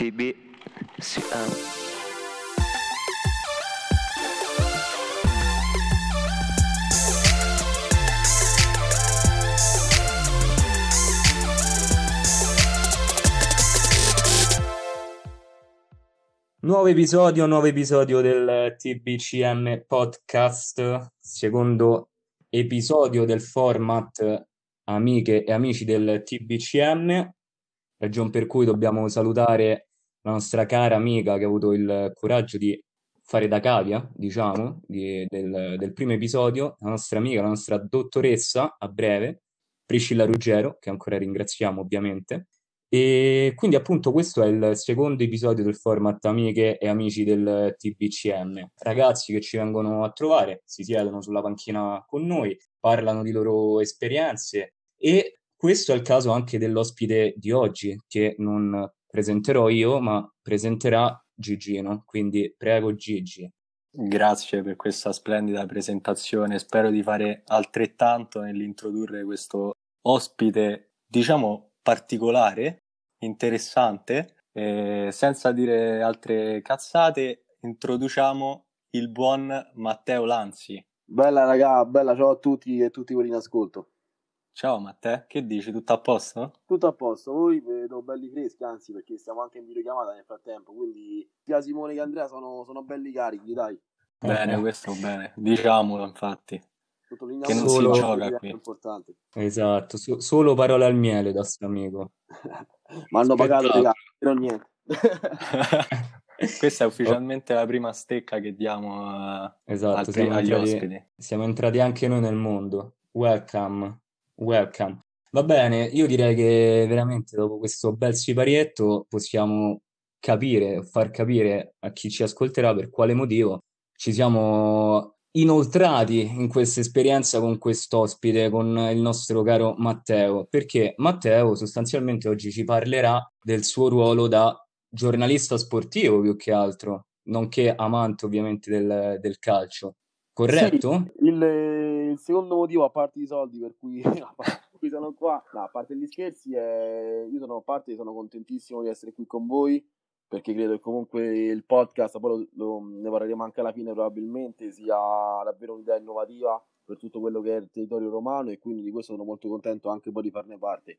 TB sì, ah. Nuovo episodio, nuovo episodio del TBCM podcast, secondo episodio del format amiche e amici del TBCM, ragion per cui dobbiamo salutare la nostra cara amica che ha avuto il coraggio di fare da cavia, diciamo, di, del, del primo episodio, la nostra amica, la nostra dottoressa a breve, Priscilla Ruggero, che ancora ringraziamo ovviamente. E quindi appunto questo è il secondo episodio del format Amiche e Amici del TBCM. Ragazzi che ci vengono a trovare, si siedono sulla panchina con noi, parlano di loro esperienze e questo è il caso anche dell'ospite di oggi che non presenterò io ma presenterà Gigino, quindi prego Gigi. Grazie per questa splendida presentazione, spero di fare altrettanto nell'introdurre questo ospite, diciamo particolare, interessante. E senza dire altre cazzate, introduciamo il buon Matteo Lanzi. Bella raga, bella, ciao a tutti e tutti quelli in ascolto. Ciao Matteo, che dici? Tutto a posto? Tutto a posto, voi vedo belli freschi, anzi perché stiamo anche in videochiamata nel frattempo, quindi sia Simone che Andrea sono, sono belli carichi, dai. Bene, questo bene, diciamolo infatti che non solo... si gioca qui. Importante. Esatto, so- solo parole al miele da sto amico. Ma hanno pagato regalo, però niente. Questa è ufficialmente oh. la prima stecca che diamo a... esatto, altri, siamo agli entrati, ospiti. Siamo entrati anche noi nel mondo. Welcome, welcome. Va bene, io direi che veramente dopo questo bel siparietto possiamo capire, far capire a chi ci ascolterà per quale motivo ci siamo inoltrati in questa esperienza con quest'ospite, con il nostro caro Matteo, perché Matteo sostanzialmente oggi ci parlerà del suo ruolo da giornalista sportivo più che altro, nonché amante ovviamente del, del calcio. Corretto? Sì, il, il, secondo motivo, a parte i soldi per cui, per cui sono qua, no, a parte gli scherzi, è, io sono a parte, sono contentissimo di essere qui con voi perché credo che comunque il podcast, poi lo, lo, ne parleremo anche alla fine probabilmente, sia davvero un'idea innovativa per tutto quello che è il territorio romano e quindi di questo sono molto contento anche poi di farne parte.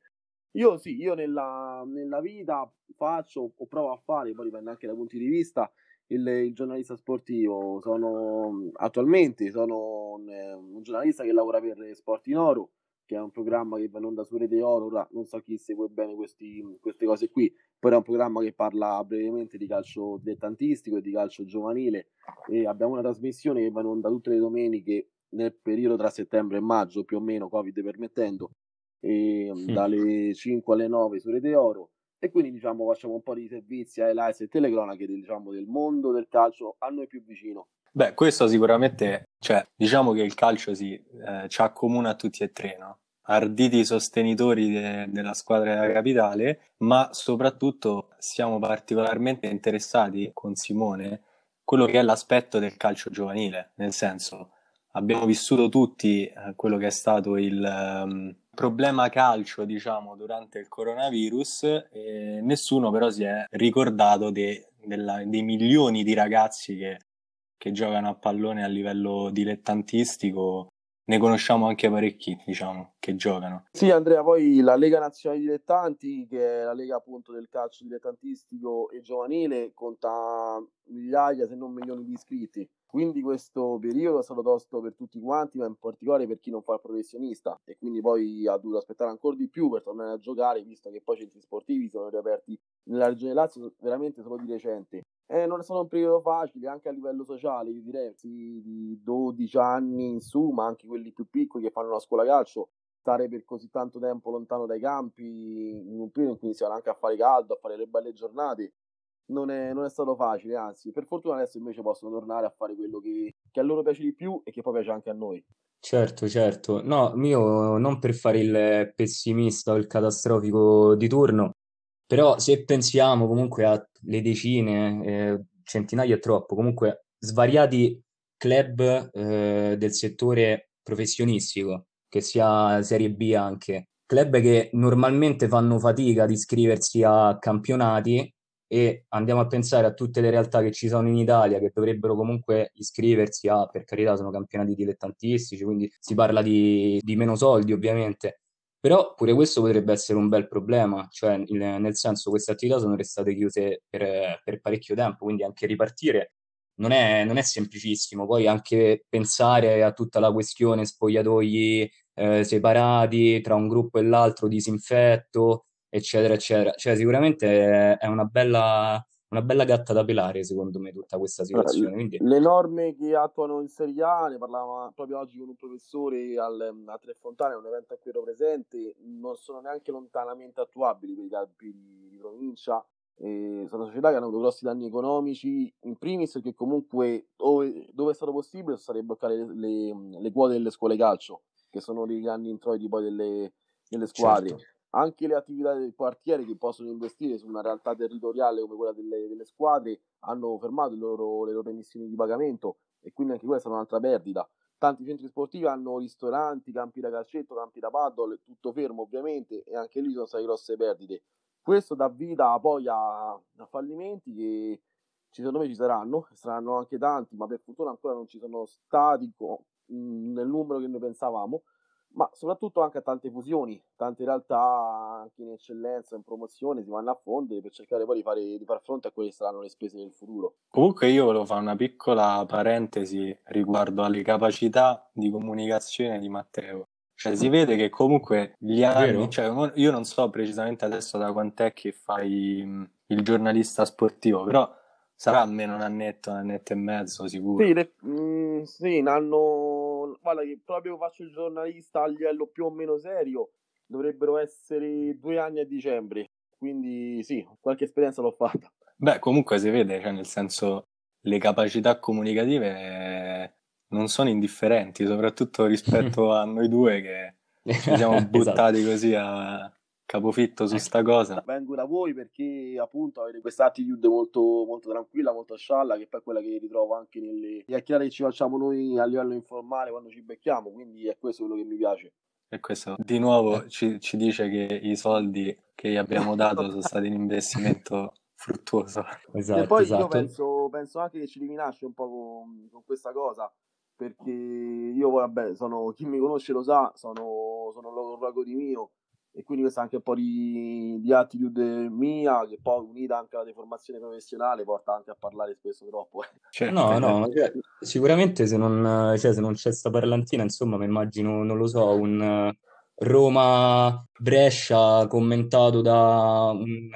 Io sì, io nella, nella vita faccio o provo a fare, poi dipende anche dai punti di vista, il, il giornalista sportivo. Sono attualmente sono un, un giornalista che lavora per Sport in Oro, che è un programma che va in onda su Rete Oro, ora non so chi segue bene questi, queste cose qui, però è un programma che parla brevemente di calcio dilettantistico e di calcio giovanile e abbiamo una trasmissione che va in onda tutte le domeniche nel periodo tra settembre e maggio, più o meno, Covid permettendo, e, sì. dalle 5 alle 9 su Rete Oro e quindi diciamo facciamo un po' di servizi ai live e telecronache diciamo, del mondo del calcio a noi più vicino. Beh, questo sicuramente, cioè, diciamo che il calcio si eh, ci accomuna tutti e tre, no? arditi sostenitori de- della squadra della capitale, ma soprattutto siamo particolarmente interessati con Simone quello che è l'aspetto del calcio giovanile, nel senso abbiamo vissuto tutti eh, quello che è stato il um, problema calcio, diciamo, durante il coronavirus e nessuno però si è ricordato de- della- dei milioni di ragazzi che, che giocano a pallone a livello dilettantistico ne conosciamo anche parecchi, diciamo, che giocano. Sì, Andrea, poi la Lega Nazionale Dilettanti, che è la lega appunto del calcio dilettantistico e giovanile, conta migliaia se non milioni di iscritti. Quindi questo periodo è stato tosto per tutti quanti, ma in particolare per chi non fa il professionista e quindi poi ha dovuto aspettare ancora di più per tornare a giocare, visto che poi i centri sportivi sono riaperti nella regione Lazio veramente solo di recente. Eh, non è stato un periodo facile anche a livello sociale, io direi, di 12 anni in su, ma anche quelli più piccoli che fanno la scuola calcio, stare per così tanto tempo lontano dai campi, in un periodo in cui iniziano anche a fare caldo, a fare le belle giornate, non è, non è, stato facile, anzi, per fortuna adesso invece possono tornare a fare quello che, che, a loro piace di più e che poi piace anche a noi. Certo, certo. No, io non per fare il pessimista o il catastrofico di turno, però se pensiamo comunque alle decine, eh, centinaia è troppo, comunque svariati club eh, del settore professionistico, che sia Serie B anche, club che normalmente fanno fatica ad iscriversi a campionati e andiamo a pensare a tutte le realtà che ci sono in Italia che dovrebbero comunque iscriversi a, per carità, sono campionati dilettantistici, quindi si parla di, di meno soldi ovviamente, però pure questo potrebbe essere un bel problema, cioè il, nel senso queste attività sono restate chiuse per, per parecchio tempo, quindi anche ripartire non è, non è, semplicissimo. Poi anche pensare a tutta la questione spogliatoi eh, separati tra un gruppo e l'altro, disinfetto, eccetera, eccetera. Cioè, sicuramente è una bella, una bella gatta da pelare, secondo me, tutta questa situazione. Quindi... Le norme che attuano in Serie A, ne parlava proprio oggi con un professore al, a Tre Fontane, un evento a cui ero presente, non sono neanche lontanamente attuabili per i campi di, provincia. E sono società che hanno avuto grossi danni economici, in primis perché comunque dove, dove è stato possibile sono state bloccare le, le, le, quote delle scuole calcio, che sono dei grandi introiti poi delle, delle squadre. Certo anche le attività del quartiere che possono investire su una realtà territoriale come quella delle, delle squadre hanno fermato loro, le loro emissioni di pagamento e quindi anche questa è un'altra perdita. Tanti centri sportivi hanno ristoranti, campi da calcetto, campi da paddle, tutto fermo ovviamente e anche lì sono state grosse perdite. Questo dà vita poi a, a fallimenti che secondo me ci saranno, saranno anche tanti, ma per fortuna ancora non ci sono stati nel numero che noi pensavamo ma soprattutto anche a tante fusioni, tante realtà anche in eccellenza, in promozione si vanno a fondere per cercare poi di, fare, di far fronte a quelle che saranno le spese del futuro. Comunque io volevo fare una piccola parentesi riguardo alle capacità di comunicazione di Matteo. Cioè si vede che comunque gli anni, cioè, io non so precisamente adesso da quant'è che fai il giornalista sportivo, però sarà almeno un annetto, un annetto e mezzo sicuro. Sì, le, mh, mm, sì un anno, guarda che proprio faccio il giornalista a livello più o meno serio, dovrebbero essere due anni a dicembre, quindi sì, qualche esperienza l'ho fatta. Beh, comunque si vede, cioè nel senso le capacità comunicative non sono indifferenti, soprattutto rispetto a noi due che ci siamo buttati esatto. così a, capofitto su sta cosa. Vengo da voi perché appunto avete questa attitude molto, molto tranquilla, molto scialla, che poi è quella che ritrovo anche nelle chiacchierate che ci facciamo noi a livello informale quando ci becchiamo, quindi è questo quello che mi piace. E questo di nuovo ci, ci dice che i soldi che gli abbiamo dato sono stati un investimento fruttuoso. Esatto, e poi esatto. io penso, penso, anche che ci riminasce un po' con, con questa cosa perché io vabbè sono chi mi conosce lo sa sono, sono logo di mio e quindi questa è anche un po' di, di attitude mia che poi unita anche alla deformazione professionale porta anche a parlare spesso troppo. Certo. No, no, cioè, sicuramente se non, cioè, se non c'è sta parlantina, insomma, mi immagino, non lo so, un Roma-Brescia commentato da un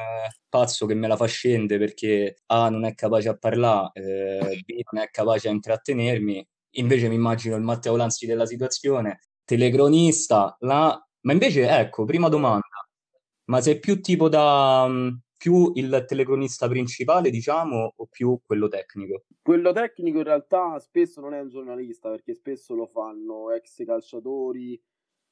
pazzo che me la fa scendere perché A non è capace a parlare, eh, B non è capace a intrattenermi, invece mi immagino il Matteo Lanzi della situazione, telecronista, là ma invece, ecco, prima domanda, ma sei più tipo da mm, più il telecronista principale, diciamo, o più quello tecnico? Quello tecnico in realtà spesso non è un giornalista, perché spesso lo fanno ex calciatori,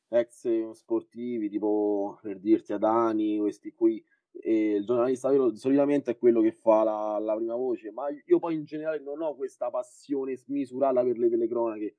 ex sportivi, tipo per dirti Adani, questi qui. E il giornalista vero solitamente è quello che fa la, la, prima voce, ma io poi in generale non ho questa passione smisurata per le telecronache.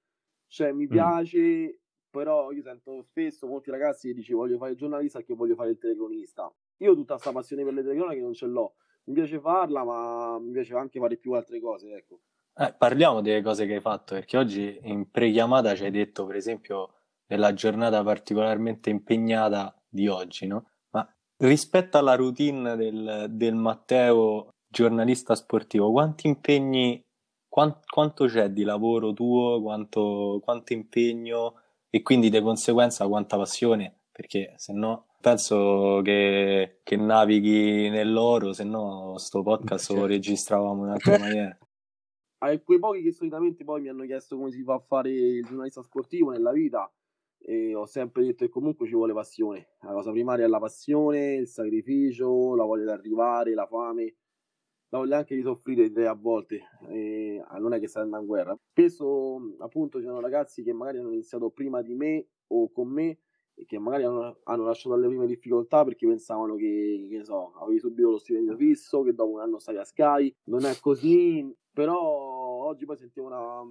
Cioè, mi mm. piace però io sento spesso molti ragazzi che dicono voglio fare il giornalista perché voglio fare il telecronista. Io tutta questa passione per le telecronache non ce l'ho. Mi piace farla, ma mi piace anche fare più altre cose, ecco. Eh, parliamo delle cose che hai fatto, perché oggi in pre-chiamata ci hai detto, per esempio, della giornata particolarmente impegnata di oggi, no? Ma rispetto alla routine del, del Matteo, giornalista sportivo, quanti impegni, quant, quanto c'è di lavoro tuo, quanto, quanto impegno e quindi di conseguenza quanta passione, perché se no penso che, che navighi nell'oro, se no sto podcast certo. lo registravamo in un'altra maniera. A quei pochi che solitamente poi mi hanno chiesto come si fa a fare il giornalista sportivo nella vita, e ho sempre detto che comunque ci vuole passione. La cosa primaria è la passione, il sacrificio, la voglia di arrivare, la fame la voglia anche di soffrire a volte, e non è che stai andando in guerra. Spesso appunto ci sono ragazzi che magari hanno iniziato prima di me o con me e che magari hanno, hanno lasciato le prime difficoltà perché pensavano che, che so, avevi subito lo stipendio fisso, che dopo un anno stai a Sky. Non è così, però oggi poi sentivo una,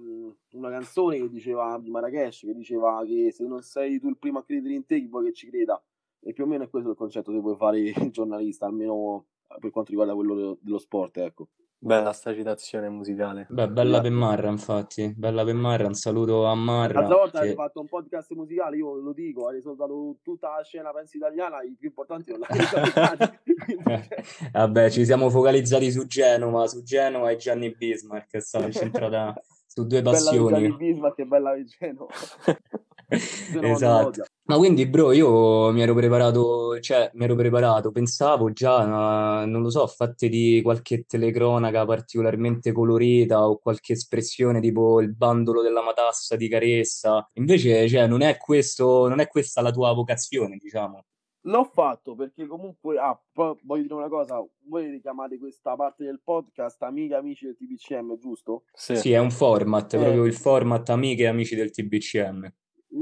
una canzone che diceva di Marrakesh, che diceva che se non sei tu il primo a credere in te, chi vuoi che ci creda? E più o meno è questo il concetto se vuoi fare il giornalista, almeno per quanto riguarda quello dello sport, ecco. Bella sta citazione musicale. Beh, bella per Marra, infatti. Bella per Marra. Un saluto a Marra. L'altra volta che- avete fatto un podcast musicale, io lo dico, hai risoldato tutta la scena, penso, italiana, i più importanti non cioè, Vabbè, ci siamo focalizzati su Genova, su Genova e Gianni Bismarck, che stava incentrata su due bella Gianni passioni. Bismarck e bella Vigeno. Esatto. Ma quindi, bro, io mi ero preparato, cioè, mi ero preparato, pensavo già, ma non lo so, fatte di qualche telecronaca particolarmente colorita o qualche espressione tipo il bandolo della matassa di Caressa. Invece, cioè, non è questo, non è questa la tua vocazione, diciamo. L'ho fatto perché comunque, ah, voglio dire una cosa, voi chiamate questa parte del podcast Amiche e Amici del TBCM, giusto? Sì. Sì, è un format, Eh. proprio il format amiche e amici del TBCM.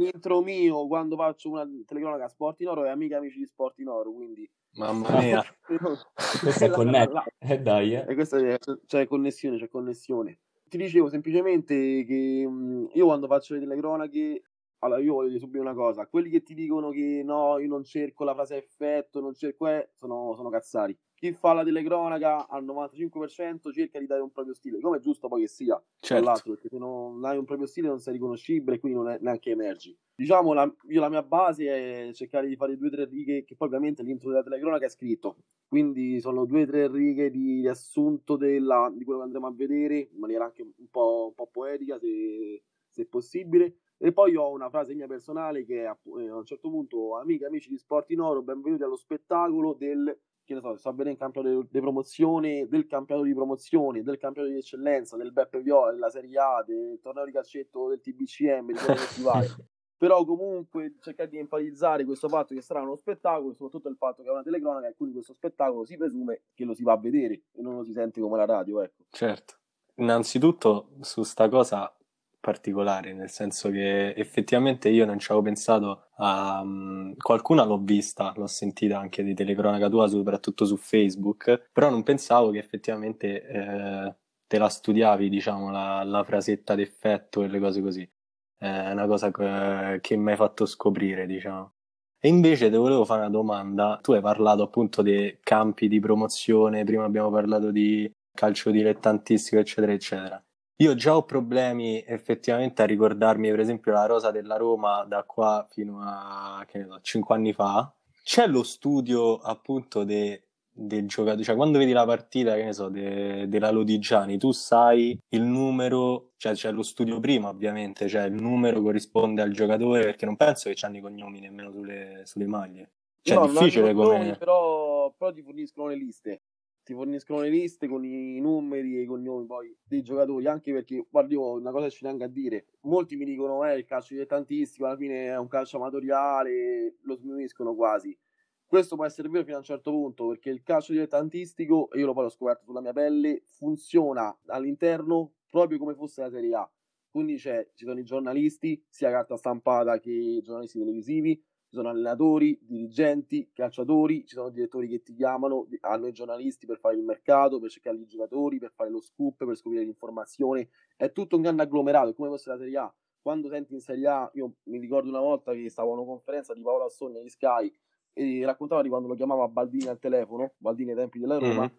L'intro mio quando faccio una telecronaca Sport in Oro è Amiche e Amici di Sport in Oro, quindi... Mamma mia. Questo è la- Eh dai, eh. E questa è, c'è connessione, c'è connessione. Ti dicevo semplicemente che mh, io quando faccio le telecronache, allora io voglio dire subito una cosa, quelli che ti dicono che no, io non cerco la frase effetto, non cerco eh, sono, sono cazzari. Chi fa la telecronaca al 95% cerca di dare un proprio stile, come è giusto poi che sia, tra Certo. l'altro, perché se non hai un proprio stile non sei riconoscibile e quindi non è- neanche emergi. Diciamo, la, io la mia base è cercare di fare due o tre righe, che poi ovviamente l'intro della telecronaca è scritto, quindi sono due o tre righe di riassunto della- di quello che andremo a vedere in maniera anche un po', un po' poetica se, se possibile e poi ho una frase mia personale che è eh, a un certo punto amiche e amici di Sport in Oro benvenuti allo spettacolo del che ne so, sta bene il campionato di promozione del campionato di promozione del campionato di eccellenza del Beppe Viola della Serie A del torneo di calcetto del TBCM di quello che ti pare però comunque cercare di enfatizzare questo fatto che sarà uno spettacolo, soprattutto il fatto che è una telecronaca e quindi questo spettacolo si presume che lo si va a vedere e non lo si sente come la radio, ecco. Certo. Innanzitutto su sta cosa particolare, nel senso che effettivamente io non ci avevo pensato a... mm, qualcuna l'ho vista, l'ho sentita anche di telecronaca tua, soprattutto su Facebook, però non pensavo che effettivamente eh, te la studiavi, diciamo, la, la frasetta d'effetto e le cose così. È una cosa che, che mi hai fatto scoprire, diciamo. E invece ti volevo fare una domanda. Tu hai parlato appunto dei campi di promozione, prima abbiamo parlato di calcio dilettantistico, eccetera, eccetera. Io già ho problemi effettivamente a ricordarmi, per esempio, la rosa della Roma da qua fino a, che ne so, 5 anni fa. C'è lo studio appunto de- dei giocatori, cioè quando vedi la partita, che ne so, de- della Lodigiani, tu sai il numero, cioè c'è lo studio prima ovviamente, cioè il numero corrisponde al giocatore, perché non penso che c'hanno i cognomi nemmeno sulle, sulle maglie. Cioè No, è non difficile nomi, come... però, però ti forniscono le liste. Ti forniscono le liste con i numeri e i cognomi poi dei giocatori, anche perché, guarda, io una cosa ci tengo a dire, molti mi dicono, eh, il calcio dilettantistico alla fine è un calcio amatoriale, lo sminuiscono quasi. Questo può essere vero fino a un certo punto, perché il calcio dilettantistico, e io lo poi l'ho scoperto sulla mia pelle, funziona all'interno proprio come fosse la Serie A. Quindi ci sono i giornalisti, sia carta stampata che giornalisti televisivi, ci sono allenatori, dirigenti, calciatori, ci sono direttori che ti chiamano, hanno i giornalisti per fare il mercato, per cercare i giocatori, per fare lo scoop, per scoprire l'informazione. È tutto un grande agglomerato, è come fosse la Serie A. Quando senti in Serie A, io mi ricordo una volta che stavo a una conferenza di Paolo Assogna di Sky e raccontava di quando lo chiamava Baldini al telefono, Baldini ai tempi della Roma, Mhm.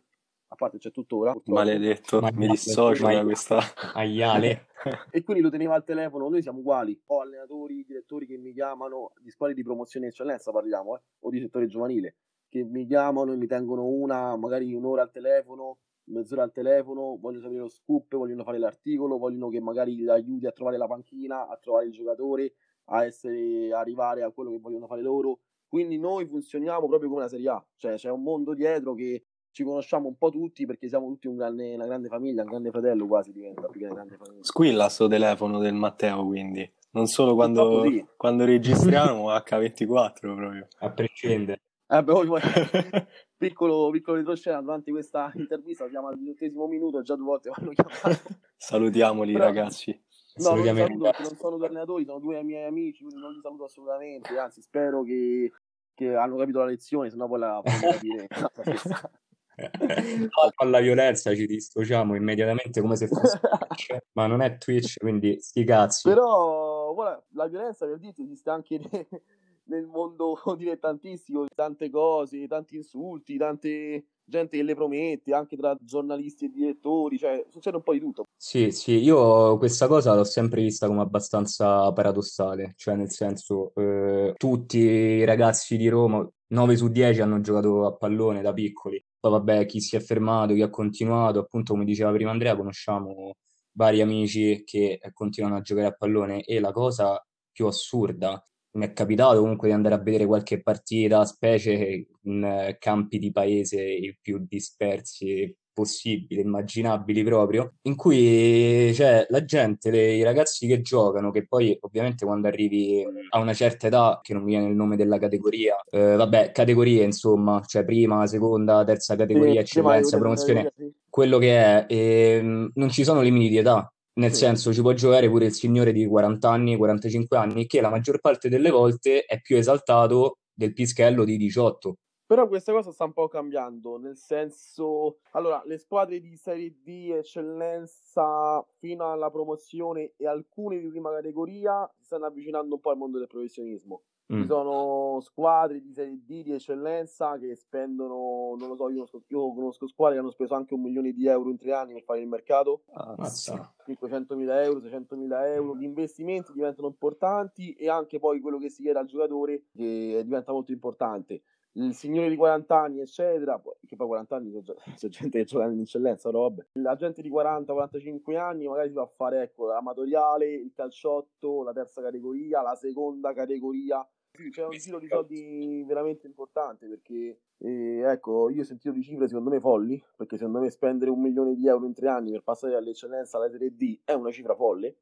A parte c'è tuttora. purtroppo. Maledetto, Ma- mi dissocio ma- da questa... Aiale. e quindi lo teneva al telefono. Noi siamo uguali. Ho allenatori, direttori che mi chiamano di squadre di promozione e eccellenza, parliamo, eh, o di settore giovanile, che mi chiamano e mi tengono una, magari un'ora al telefono, mezz'ora al telefono, vogliono sapere lo scoop, vogliono fare l'articolo, vogliono che magari gli aiuti a trovare la panchina, a trovare il giocatore, a essere, a arrivare a quello che vogliono fare loro. Quindi noi funzioniamo proprio come la Serie A, cioè c'è un mondo dietro che ci conosciamo un po' tutti perché siamo tutti un grande- una grande famiglia, un grande fratello quasi diventa più che una grande famiglia. Squilla sto telefono del Matteo, quindi. Non solo quando, sì. quando registriamo H24 proprio. A prescindere. Eh, beh, poi- poi- piccolo, piccolo retroscena durante questa intervista siamo al diciottesimo minuto già due volte mi hanno chiamato Salutiamoli Però- ragazzi. no non saluto non sono due allenatori sono due miei amici quindi non li saluto assolutamente anzi spero che, che hanno capito la lezione sennò poi la capire Alla violenza ci dissociamo immediatamente come se fosse Twitch, ma non è Twitch, quindi sti cazzi. però guarda, la violenza per dirti esiste anche ne- nel mondo dilettantistico, tante cose, tanti insulti, tante gente che le promette, anche tra giornalisti e direttori, cioè succede un po' di tutto. Sì, sì, io questa cosa l'ho sempre vista come abbastanza paradossale, cioè nel senso eh, tutti i ragazzi di Roma, 9 su 10 hanno giocato a pallone da piccoli, poi vabbè chi si è fermato, chi ha continuato, appunto come diceva prima Andrea, conosciamo vari amici che continuano a giocare a pallone e la cosa più assurda mi è capitato comunque di andare a vedere qualche partita, specie in campi di paese i più dispersi possibili, immaginabili proprio, in cui cioè, la gente, le, i ragazzi che giocano, che poi ovviamente quando arrivi a una certa età, che non mi viene il nome della categoria, eh, vabbè, categorie insomma, cioè prima, seconda, terza categoria, sì, eccellenza, promozione, sì. quello che è, ehm, non ci sono limiti di età, nel senso, ci può giocare pure il signore di 40 anni, 45 anni, che la maggior parte delle volte è più esaltato del pischello di 18. Però questa cosa sta un po' cambiando, nel senso, allora, le squadre di Serie D, eccellenza, fino alla promozione e alcune di prima categoria si stanno avvicinando un po' al mondo del professionismo. Mm. Ci sono squadre di Serie D di eccellenza che spendono, non lo so, io, io conosco squadre che hanno speso anche un milione di euro in tre anni per fare il mercato. Ah, 500.000 euro, 600.000 euro. Gli investimenti diventano importanti e anche poi quello che si chiede al giocatore diventa molto importante il signore di 40 anni, eccetera, che poi 40 anni c'è gente che gioca in eccellenza, vabbè. La gente di 40-45 anni magari si va a fare ecco, l'amatoriale, il calciotto, la terza categoria, la seconda categoria. Sì, c'è un giro di soldi veramente importante perché eh, ecco, io ho sentito di cifre secondo me folli, perché secondo me spendere un milione di euro in tre anni per passare dall'eccellenza alla Serie D è una cifra folle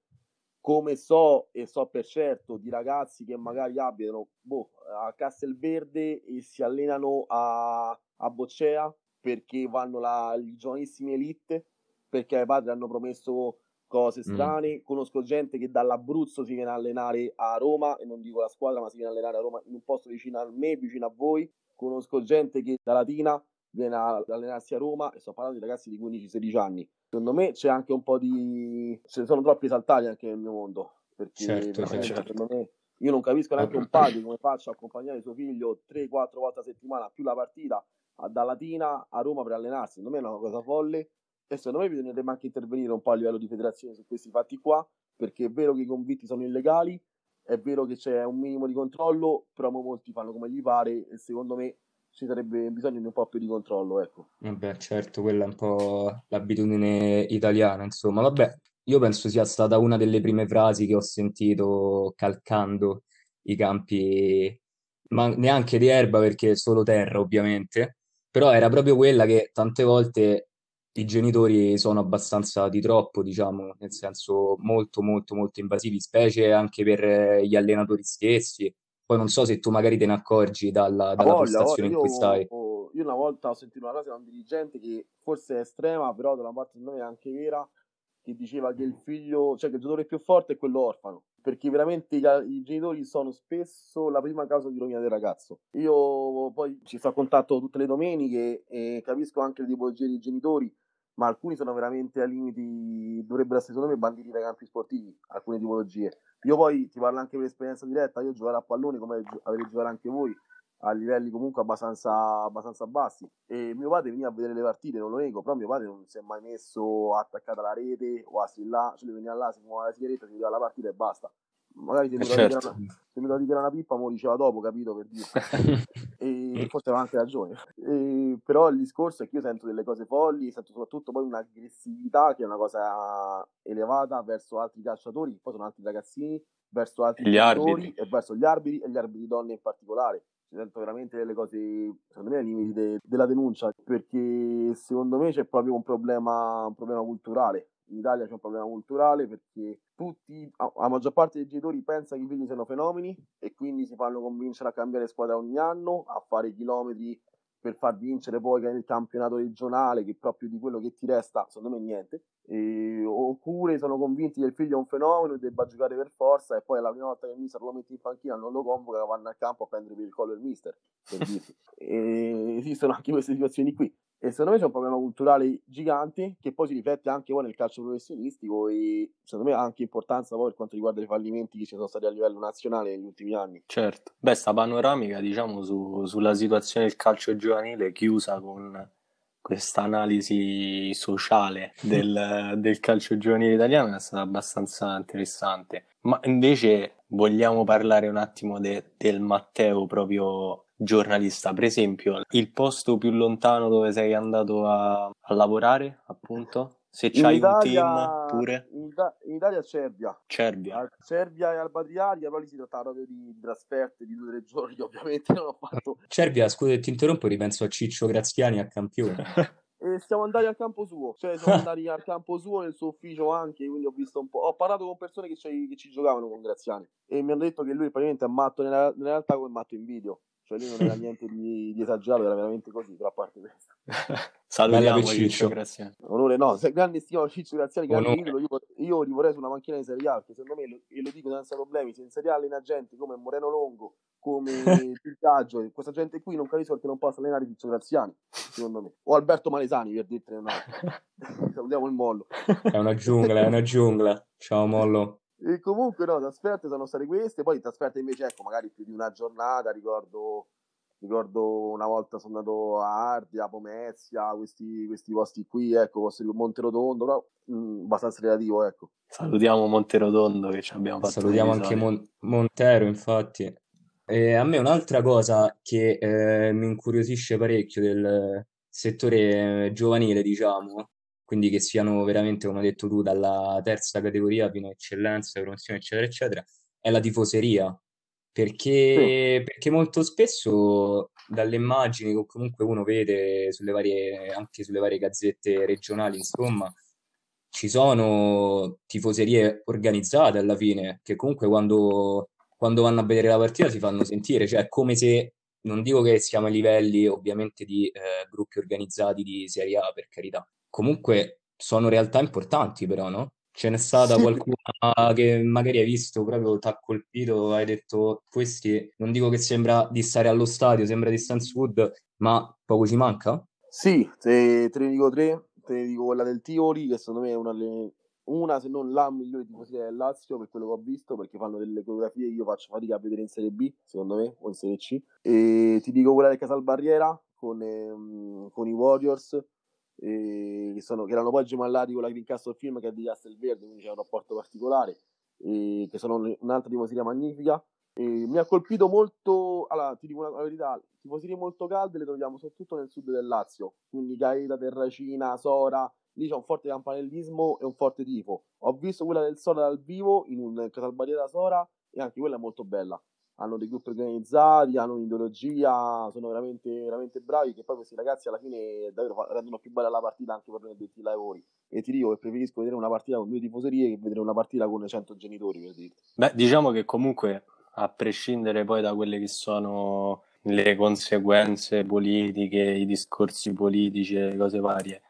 come so e so per certo di ragazzi che magari abitano boh, a Castelverde e si allenano a, a Boccea perché vanno là i giovanissimi elite perché ai padri hanno promesso cose mm. strane. Mm. Conosco gente che dall'Abruzzo si viene a allenare a Roma, e non dico la squadra, ma si viene a allenare a Roma in un posto vicino a me, vicino a voi. Conosco gente che da Latina viene ad allenarsi a Roma e sto parlando di ragazzi di 15-16 anni. Secondo me c'è anche un po' di... ce ne sono troppi esaltati anche nel mio mondo, perché certo, certo. secondo me io non capisco neanche un padre come faccia a accompagnare suo figlio 3-4 volte a settimana più la partita da Latina a Roma per allenarsi. Secondo me è una cosa folle e secondo me bisognerebbe anche intervenire un po' a livello di federazione su questi fatti qua, perché è vero che i convitti sono illegali, è vero che c'è un minimo di controllo, però molti fanno come gli pare e secondo me ci sarebbe bisogno di un po' più di controllo, ecco. Vabbè, certo, quella è un po' l'abitudine italiana, insomma. Vabbè, io penso sia stata una delle prime frasi che ho sentito calcando i campi, ma neanche di erba perché solo terra, ovviamente, però era proprio quella che tante volte i genitori sono abbastanza di troppo, diciamo, nel senso molto, molto, molto invasivi, specie anche per gli allenatori stessi poi non so se tu magari te ne accorgi dalla, dalla voglia, postazione voglia. in cui stai. Io una volta ho sentito una frase da un dirigente che forse è estrema, però da una parte secondo me è anche vera, che diceva che il figlio, cioè che il giocatore più forte è quello orfano, perché veramente i, i, genitori sono spesso la prima causa di rovina del ragazzo. Io poi ci sto a contatto tutte le domeniche e capisco anche le tipologie dei genitori, ma alcuni sono veramente a limiti, dovrebbero essere secondo me banditi dai campi sportivi, alcune tipologie. Io poi ti parlo anche per esperienza diretta, io giocare a pallone come avete giocato anche voi, a livelli comunque abbastanza, abbastanza bassi. E mio padre veniva a vedere le partite, non lo nego, però mio padre non si è mai messo attaccato alla rete o a là, cioè lui veniva là, si fumava la sigaretta, si vedeva la partita e basta magari se mi, certo. una, se mi lo dichiara una pippa, me lo diceva dopo, capito per dire. e forse aveva anche ragione. E, però il discorso è che io sento delle cose folli, sento soprattutto poi un'aggressività che è una cosa elevata verso altri calciatori, poi sono altri ragazzini, verso altri gli arbitri e verso gli arbitri e gli arbitri donne in particolare. Ci sento veramente delle cose, secondo me, ai limiti de- della denuncia, perché secondo me c'è proprio un problema, un problema culturale in Italia c'è un problema culturale perché tutti, la maggior parte dei genitori pensa che i figli siano fenomeni e quindi si fanno convincere a cambiare squadra ogni anno, a fare chilometri per far vincere poi nel campionato regionale, che proprio di quello che ti resta, secondo me niente. E, oppure sono convinti che il figlio è un fenomeno e debba giocare per forza e poi la prima volta che il mister lo mette in panchina non lo convoca, vanno al campo a prendere per il collo il mister. Per esistono anche queste situazioni qui. E secondo me c'è un problema culturale gigante che poi si riflette anche poi nel calcio professionistico e secondo me ha anche importanza poi per quanto riguarda i fallimenti che ci sono stati a livello nazionale negli ultimi anni. Certo, beh, sta panoramica diciamo su, sulla situazione del calcio giovanile chiusa con questa analisi sociale del, del calcio giovanile italiano è stata abbastanza interessante. Ma invece vogliamo parlare un attimo de, del Matteo proprio giornalista, per esempio, il posto più lontano dove sei andato a, a lavorare, appunto? Se c'hai Italia, un team pure? In, Ita- in Italia Cervia. Cervia. A Cervia e al Patriarca, però lì si trattava proprio di trasferte di due o tre giorni, ovviamente non ho fatto... Cervia, scusa ti interrompo, ripenso a Ciccio Graziani a campione. e siamo andati al campo suo, cioè siamo andati al campo suo nel suo ufficio anche, quindi ho visto un po', ho parlato con persone che, che ci giocavano con Graziani e mi hanno detto che lui praticamente è matto nella, nella realtà come matto in video cioè lì non era niente di, di esagerato, era veramente così, però a parte questo. Salutiamo Ciccio Graziani. Onore, no, se grande stima Ciccio Graziani, grande idolo, io, io rivorrei su una macchina di Serie A, perché secondo me, e lo dico senza problemi, se in Serie A allena gente come Moreno Longo, come Pilcaggio, questa gente qui non capisco perché non possa allenare Ciccio Graziani, secondo me. O Alberto Malesani, per dirtene un altro. Salutiamo il Mollo. È una giungla, è una giungla. Ciao Mollo. E comunque no, trasferte sono state queste, poi trasferte invece ecco, magari più di una giornata, ricordo, ricordo una volta sono andato a Ardea, Pomezia, questi, questi posti qui, ecco, posti di Monterotondo, però mh, mm, abbastanza relativo, ecco. Salutiamo Monterotondo che ci abbiamo fatto. Salutiamo anche Mon- Montero, infatti. E a me un'altra cosa che eh, mi incuriosisce parecchio del settore giovanile, diciamo, quindi che siano veramente, come hai detto tu, dalla terza categoria fino a eccellenza, promozione, eccetera, eccetera, è la tifoseria. Perché, sì. perché molto spesso dalle immagini che comunque uno vede sulle varie, anche sulle varie gazzette regionali, insomma, ci sono tifoserie organizzate alla fine, che comunque quando, quando vanno a vedere la partita si fanno sentire, cioè è come se, non dico che siamo a livelli ovviamente di eh, gruppi organizzati di Serie A, per carità, comunque sono realtà importanti però, no? Ce n'è stata sì. qualcuna che magari hai visto, proprio ti ha colpito, hai detto questi, non dico che sembra di stare allo stadio, sembra di Stanford, ma poco ci manca? Sì, te, te ne dico tre, te ne dico quella del Tivoli, che secondo me è una, delle, una se non la migliore tifoseria del Lazio, per quello che ho visto, perché fanno delle coreografie che io faccio fatica a vedere in Serie B, secondo me, o in Serie C. E ti dico quella del Casalbarriera, con, ehm, con i Warriors, che, sono, che, erano poi gemellati con la Green Castle Film che è di Castelverde, quindi c'è un rapporto particolare, eh, che sono un'altra tifoseria magnifica. E mi ha colpito molto, allora ti dico la verità, tifoserie molto calde le troviamo soprattutto nel sud del Lazio, quindi Gaeta, Terracina, Sora, lì c'è un forte campanellismo e un forte tifo. Ho visto quella del Sora dal vivo in un Casalbarriera Sora e anche quella è molto bella hanno dei gruppi organizzati, hanno un'ideologia, sono veramente, veramente bravi, che poi questi ragazzi alla fine davvero rendono più bella la partita anche per noi addetti lavori. E ti dico che preferisco vedere una partita con due tifoserie che vedere una partita con 100 genitori, per dirti. Beh, diciamo che comunque, a prescindere poi da quelle che sono le conseguenze politiche, i discorsi politici e cose varie,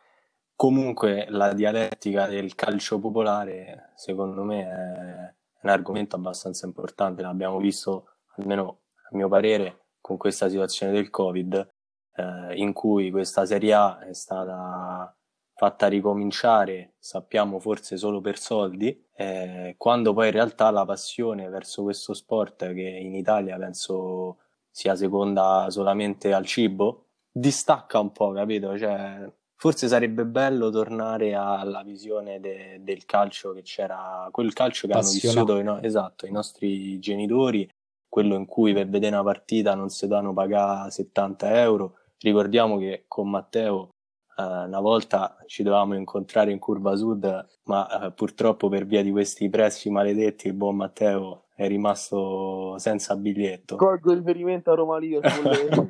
comunque la dialettica del calcio popolare, secondo me, è un argomento abbastanza importante. L'abbiamo visto almeno a mio parere, con questa situazione del Covid, eh, in cui questa Serie A è stata fatta ricominciare, sappiamo forse solo per soldi, eh, quando poi in realtà la passione verso questo sport, che in Italia penso sia seconda solamente al cibo, distacca un po', capito? Cioè, forse sarebbe bello tornare alla visione de- del calcio che c'era, quel calcio che hanno vissuto no- esatto, i nostri genitori quello in cui per vedere una partita non si danno pagare 70 euro. Ricordiamo che con Matteo eh, una volta ci dovevamo incontrare in curva sud, ma eh, purtroppo per via di questi prezzi maledetti il buon Matteo è rimasto senza biglietto. Colgo il riferimento a Roma Liverpool.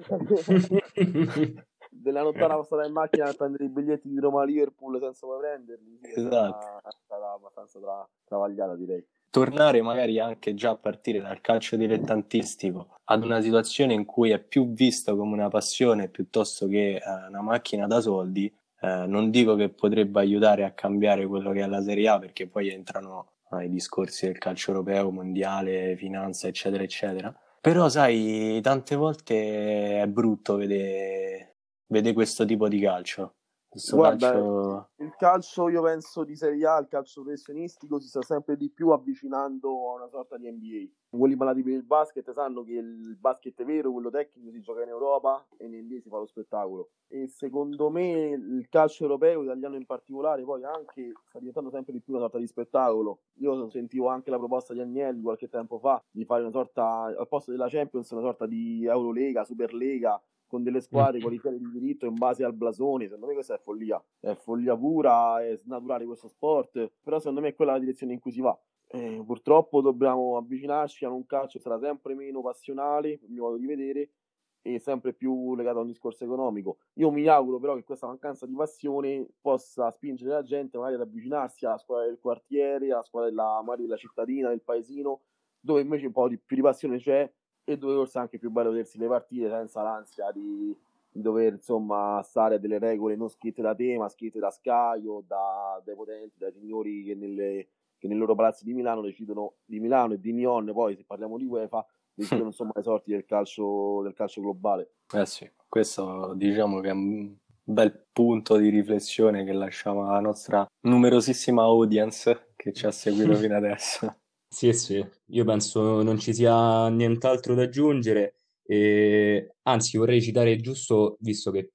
della nottata passata in macchina a prendere i biglietti di Roma Liverpool senza poi prenderli. esatto. È stata abbastanza tra- travagliata, direi tornare magari anche già a partire dal calcio dilettantistico ad una situazione in cui è più visto come una passione piuttosto che eh, una macchina da soldi, eh, non dico che potrebbe aiutare a cambiare quello che è la Serie A perché poi entrano eh, i discorsi del calcio europeo, mondiale, finanza, eccetera, eccetera. Però sai, tante volte è brutto vedere vede questo tipo di calcio? Questo Guarda, calcio... il calcio, io penso di Serie A, il calcio professionistico si sta sempre di più avvicinando a una sorta di NBA. Quelli malati per il basket sanno che il basket vero, quello tecnico, si gioca in Europa e in NBA si fa lo spettacolo. E secondo me il calcio europeo, italiano in particolare, poi anche sta diventando sempre di più una sorta di spettacolo. Io sentivo anche la proposta di Agnelli qualche tempo fa di fare una sorta, al posto della Champions, una sorta di Eurolega, Superlega, con delle squadre Mm. qualificate di diritto in base al blasone. Secondo me questa è follia, è follia pura, è snaturare questo sport, però secondo me è quella la direzione in cui si va. Eh, purtroppo dobbiamo avvicinarci a un calcio che sarà sempre meno passionale, il mio modo di vedere, e sempre più legato a un discorso economico. Io mi auguro però che questa mancanza di passione possa spingere la gente magari ad avvicinarsi alla squadra del quartiere, alla squadra della, magari della cittadina, del paesino, dove invece un po' di più di passione c'è e dove forse è anche più bello vedersi le partite senza l'ansia di, di dover insomma stare a delle regole non scritte da te ma scritte da Sky o da, dai potenti, dai signori che, nelle, che nei loro palazzi di Milano decidono di Milano e di Nyon poi se parliamo di UEFA decidono insomma le sorti del calcio, del calcio globale Eh sì, questo diciamo che è un bel punto di riflessione che lasciamo alla nostra numerosissima audience che ci ha seguito fino adesso. Sì, sì, io penso non ci sia nient'altro da aggiungere e anzi vorrei citare giusto, visto che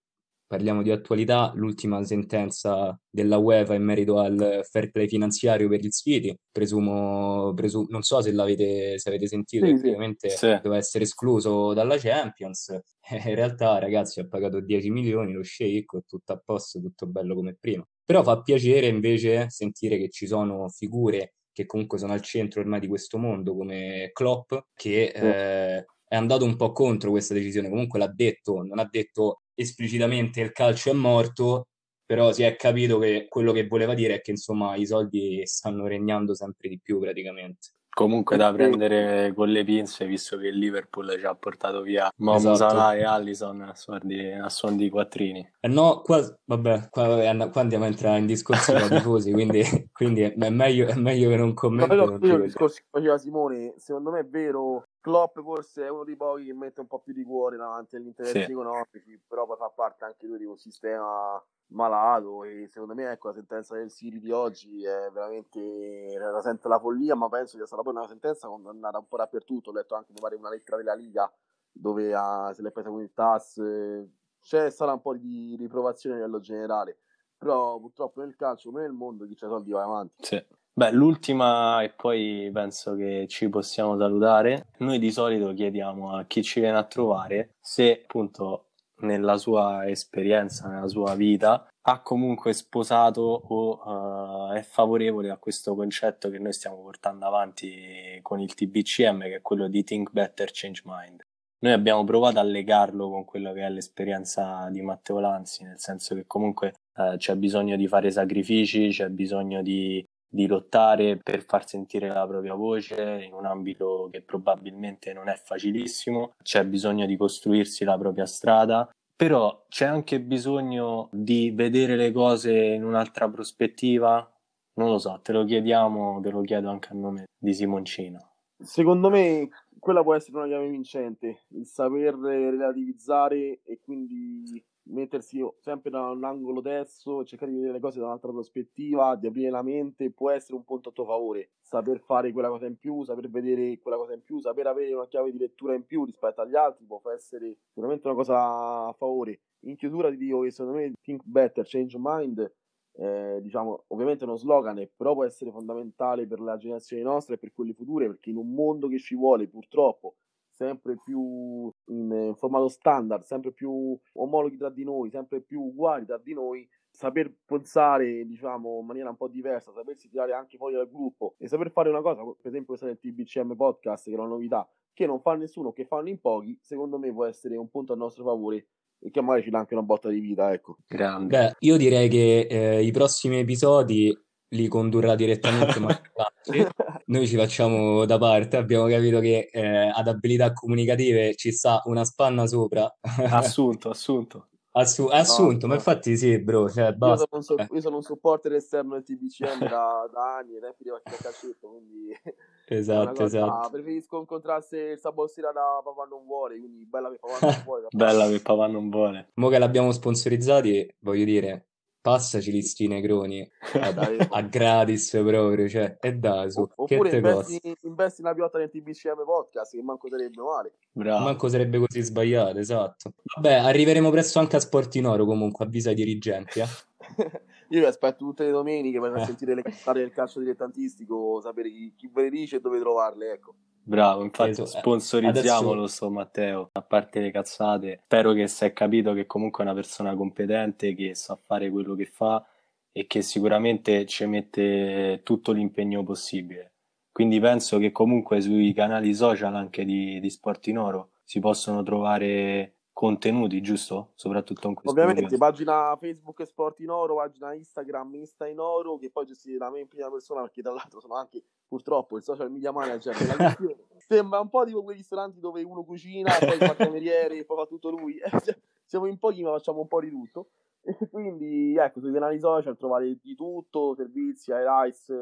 parliamo di attualità, l'ultima sentenza della UEFA in merito al fair play finanziario per il City, presumo, presu- non so se l'avete se avete sentito, Sì, praticamente Sì. doveva essere escluso dalla Champions, e in realtà ragazzi ha pagato 10 milioni lo sceicco, tutto a posto, tutto bello come prima. Però fa piacere invece sentire che ci sono figure che comunque sono al centro ormai di questo mondo, come Klopp, che eh, è andato un po' contro questa decisione. Comunque l'ha detto, non ha detto esplicitamente il calcio è morto, però si è capito che quello che voleva dire è che insomma i soldi stanno regnando sempre di più praticamente. Comunque da prendere con le pinze, visto che il Liverpool ci ha portato via Momo Esatto. Salah e Allison a suon di, a suon di quattrini. Eh no, qua, vabbè, qua, vabbè, qua andiamo a entrare in discorsi da tifosi, quindi, quindi è, è meglio, è meglio che non commento. Dico io il discorso che faceva Simone, secondo me è vero, Klopp forse è uno dei pochi che mette un po' più di cuore davanti agli interessi Sì. economici, però poi fa parte anche lui di un sistema malato e secondo me ecco la sentenza del Siri di oggi è veramente rasenta la follia, ma penso sia stata poi una sentenza condannata un po' dappertutto, ho letto anche mi pare una lettera della Liga dove ha- se l'è presa con il TAS, eh, c'è stata un po' di riprovazione a livello generale, però purtroppo nel calcio come nel mondo chi c'ha soldi va avanti. Sì. Beh, l'ultima e poi penso che ci possiamo salutare. Noi di solito chiediamo a chi ci viene a trovare se appunto nella sua esperienza, nella sua vita, ha comunque sposato o eh, è favorevole a questo concetto che noi stiamo portando avanti con il TBCM, che è quello di Think Better, Change Mind. Noi abbiamo provato a legarlo con quello che è l'esperienza di Matteo Lanzi, nel senso che comunque eh, c'è bisogno di fare sacrifici, c'è bisogno di di lottare per far sentire la propria voce in un ambito che probabilmente non è facilissimo, c'è bisogno di costruirsi la propria strada, però c'è anche bisogno di vedere le cose in un'altra prospettiva. Non lo so, te lo chiediamo, te lo chiedo anche a nome di Simoncino. Secondo me quella può essere una chiave vincente, il saper relativizzare e quindi mettersi sempre da un angolo terzo, cercare di vedere le cose da un'altra prospettiva, di aprire la mente, può essere un punto a tuo favore. Saper fare quella cosa in più, saper vedere quella cosa in più, saper avere una chiave di lettura in più rispetto agli altri può essere sicuramente una cosa a favore. In chiusura ti dico che secondo me Think Better, Change Mind eh, diciamo, ovviamente è uno slogan, però può essere fondamentale per la generazione nostra e per quelle future, perché in un mondo che ci vuole, purtroppo, sempre più in, in formato standard, sempre più omologhi tra di noi, sempre più uguali tra di noi, saper pensare, diciamo, in maniera un po' diversa, sapersi tirare anche fuori dal gruppo e saper fare una cosa, per esempio questa del TBCM podcast, che è una novità, che non fa nessuno, che fanno in pochi, secondo me può essere un punto a nostro favore e che magari ci dà anche una botta di vita, ecco. Grande. Beh, io direi che eh, i prossimi episodi li condurrà direttamente Matteo Lanzi. Noi ci facciamo da parte, abbiamo capito che eh, ad abilità comunicative ci sta una spanna sopra. Assunto, assunto. Assu- assunto, no. ma infatti sì, bro, cioè, Io sono, un so- io sono un supporter esterno del TBCM da, da anni, di partita a calcetto, quindi Esatto, cosa... esatto. Preferisco incontrarsi il sabato sera da Papà Non Vuole, quindi bella che Papà Non Vuole. Bella che papà non vuole. Mo che l'abbiamo sponsorizzati, voglio dire, passaci gli sti negroni a, Dai, a gratis proprio, cioè, e dai su, o- che Oppure te costa? investi, investi una piotta nel TBCM podcast, che manco sarebbe male. Bravo. Manco sarebbe così sbagliato, esatto. Vabbè, arriveremo presto anche a Sport in Oro comunque, avvisa i dirigenti, eh. Io vi aspetto tutte le domeniche per Eh. sentire le cazzate del calcio dilettantistico, sapere chi, chi ve le dice e dove trovarle, ecco. Bravo, infatti Esatto. sponsorizziamolo Adesso- sto Matteo, a parte le cazzate. Spero che si è capito che comunque è una persona competente, che sa fare quello che fa e che sicuramente ci mette tutto l'impegno possibile. Quindi penso che comunque sui canali social anche di, di Sport in Oro si possono trovare contenuti, giusto? Soprattutto in questo Ovviamente periodo. pagina Facebook Sport in Oro, pagina Instagram Insta in Oro, che poi gestire da me in prima persona perché tra l'altro sono anche purtroppo il social media manager. Sembra un po' tipo quei ristoranti dove uno cucina, poi fa cameriere e poi fa tutto lui. Cioè, Siamo in pochi ma facciamo un po' di tutto. E quindi ecco, sui canali social trovate di tutto, servizi, highlights,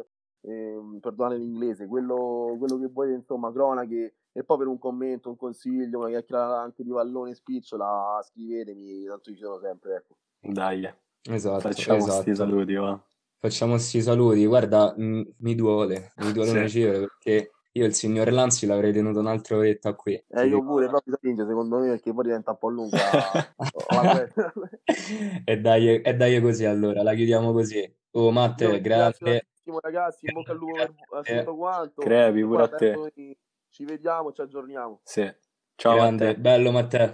ehm, perdonate l'inglese, quello, quello che volete, insomma, cronache, e poi per un commento, un consiglio, una chiacchierata anche di pallone spicciola, scrivetemi, tanto ci sono sempre, ecco. Dai, Esatto, facciamo sti esatto. saluti, va. Facciamo sti saluti. Guarda, mh, mi duole, mi duole Sì. una cifra perché io il signor Lanzi l'avrei tenuto un'altra oretta qui. Eh, io pure, però mi spinge secondo me perché poi diventa un po' lunga. E dai, e dai così allora, la chiudiamo così. Oh, Io Matte, grande. tantissimo ragazzi, in bocca al lupo per Grazie. tutto quanto. Crepi, pure a te. Ci vediamo, ci aggiorniamo. Sì. Ciao Grande, Matteo. bello Matteo.